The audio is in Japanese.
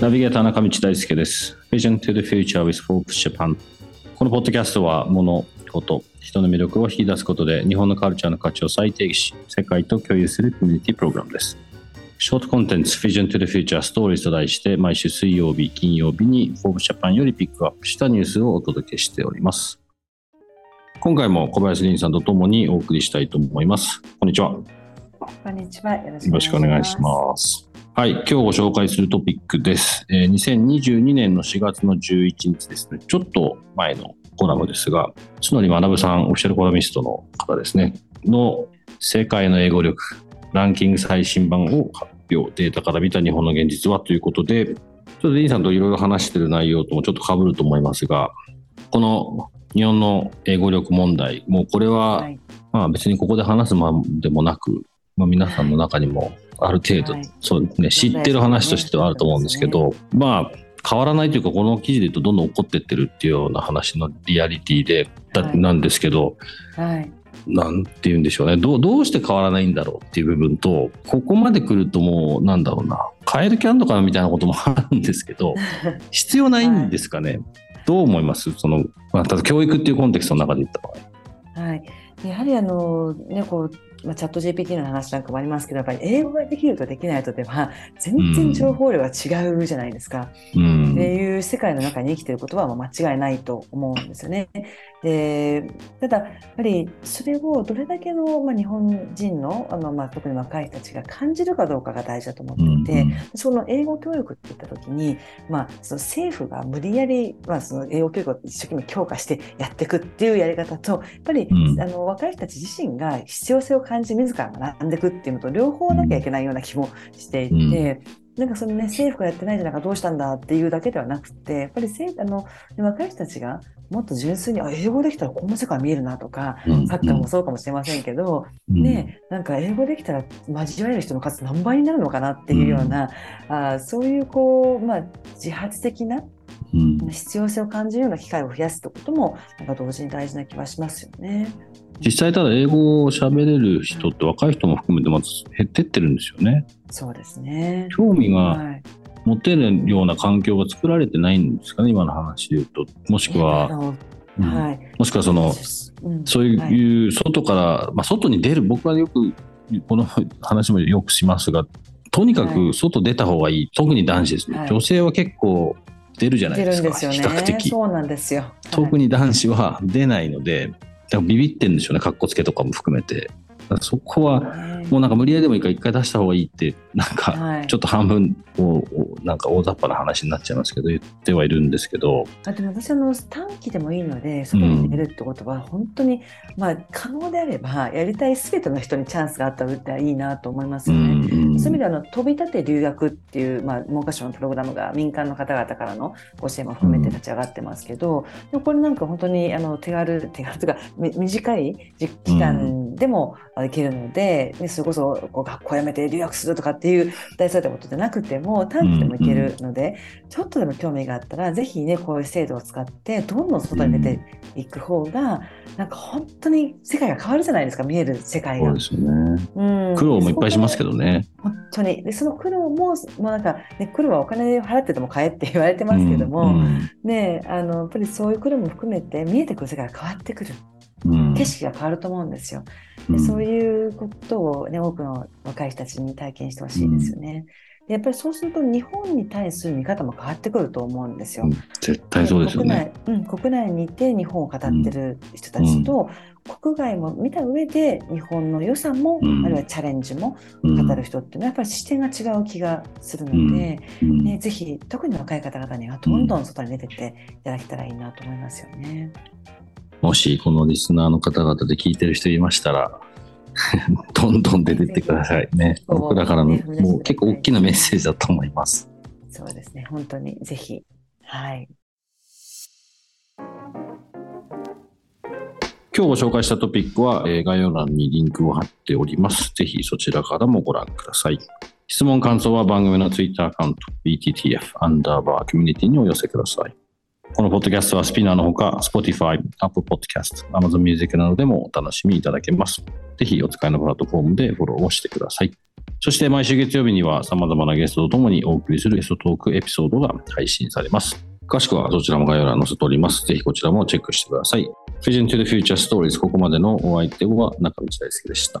ナビゲーター中道大輔です。Vision to the Future with Forbes Japan。このポッドキャストは物、こと、人の魅力を引き出すことで日本のカルチャーの価値を再定義し、世界と共有するコミュニティプログラムです。ショートコンテンツ Vision to the Future Stories と題して毎週水曜日、金曜日に Forbes Japan よりピックアップしたニュースをお届けしております。今回も小林凛さんとともにお送りしたいと思います。こんにちは。こんにちは。よろしくお願いします。はい、今日ご紹介するトピックです。えー、2022年の4月の11日ですね、ちょっと前のコラムですが、角利学さん、オフィシャルコラミストの方ですね、の世界の英語力ランキング最新版を発表、データから見た日本の現実はということで、ちょっとディーンさんといろいろ話している内容ともちょっと被ると思いますが、この日本の英語力問題、もうこれは、はい、まあ別にここで話すまでもなく、まあ、皆さんの中にもある程度、はい、そうね、知ってる話としてはあると思うんですけど、ね、まあ変わらないというかこの記事で言うとどんどん起こってってるっていうような話のリアリティで、はい、なんですけど、はい、なんて言うんでしょうね。どうどうして変わらないんだろうっていう部分とここまで来るともうなんだろうな。カエルキャンドかなみたいなこともあるんですけど 必要ないんですかね、はい、どう思います？その、まあ、ただ教育っていうコンテクストの中で言った場合。はいやはりあの、ね、こうまあ、チャット GPT の話なんかもありますけど、やっぱり英語ができるとできないとでは、全然情報量が違うじゃないですか。うん、っていう世界の中に生きてることは間違いないと思うんですよね。でただ、やっぱりそれをどれだけの、まあ、日本人のあの、まあ、特に若い人たちが感じるかどうかが大事だと思っていて、うん、その英語教育って言った時に、まあ、その政府が無理やり、まあ、その英語教育を一生懸命強化してやっていくっていうやり方と、やっぱり、うん、あの若い人たち自身が必要性を感じ、自ら学んでいくっていうのと両方なきゃいけないような気もしていて、なんかそのね、政府がやってないじゃないかどうしたんだっていうだけではなくて、やっぱりあの若い人たちがもっと純粋に、あ、英語できたらこんな世界見えるなとか、うん、サッカーもそうかもしれませんけど、うん、ね、なんか英語できたら交わえる人の数何倍になるのかなっていうような、うん、あそういうこう、まあ、自発的な必要性を感じるような機会を増やすってことも、なんか同時に大事な気はしますよね。実際ただ英語を喋れる人って若い人も含めてまず減ってってるんですよね。そうですね。興味が持てるような環境が作られてないんですかね、今の話で言うと。もしくは、うん、はい、もしくはその、うん、そういう外から、まあ、外に出る、僕はよく、この話もよくしますが、とにかく外出た方がいい、はい、特に男子ですね、はい、女性は結構出るじゃないですか、すね、比較的。そうなんですよ。特に男子は出ないので、ビビってんでしょうね、かっこつけとかも含めて。そこはもうなんか無理やりでもいいから一回出した方がいいってなんかちょっと半分をなんか大雑把な話になっちゃいますけど言ってはいるんですけどあでも私あの短期でもいいので外に出るってことは本当に、まあ可能であればやりたい全ての人にチャンスがあったらいいなと思いますよね。うんうん、そういう意味であの飛び立て留学っていう、まあ、文科省のプログラムが民間の方々からのご支援も含めて立ち上がってますけど、うん、でもこれなんか本当にあの手軽手軽というか短い期間でも行けるので、ね、それこそこう学校辞めて留学するとかっていう大それたことじゃなくても短期でも行けるので、うんうん、ちょっとでも興味があったらぜひねこういう制度を使ってどんどん外に出ていく方が、なんか本当に世界が変わるじゃないですか見える世界が。そうですよね、うん、苦労もいっぱいしますけどね。本当にでその苦労ももうなんか、ね、苦労はお金払ってても買えって言われてますけども、うんうん、ね、あのやっぱりそういう苦労も含めて見えてくる世界が変わってくる。景色が変わると思うんですよ。でそういうことを、ね、多くの若い人たちに体験してほしいですよね。でやっぱりそうすると日本に対する見方も変わってくると思うんですよ。絶対そうですよね。国内,、うん、国内にいて日本を語ってる人たちと、うん、国外も見た上で日本の良さも、うん、あるいはチャレンジも語る人っていうのはやっぱり視点が違う気がするので、ね、ぜひ特に若い方々にはどんどん外に出てっていただけたらいいなと思いますよね。もしこのリスナーの方々で聞いてる人いましたら、どんどん出てってくださいね。僕らからの、もう結構大きなメッセージだと思います。そうですね、本当にぜひ。はい。今日ご紹介したトピックは、えー、概要欄にリンクを貼っております。ぜひそちらからもご覧ください。質問、感想は番組の Twitter アカウント BTTF アンダーバーコミュニティにお寄せください。このポッドキャストはスピナーのほか、Spotify、Apple Podcast、Amazon Music などでもお楽しみいただけます。ぜひお使いのプラットフォームでフォローをしてください。そして毎週月曜日には様々なゲストとともにお送りするゲストトークエピソードが配信されます。詳しくはそちらも概要欄に載せております。ぜひこちらもチェックしてください。Vision to the Future Stories ここまでのお相手は中道大輔でした。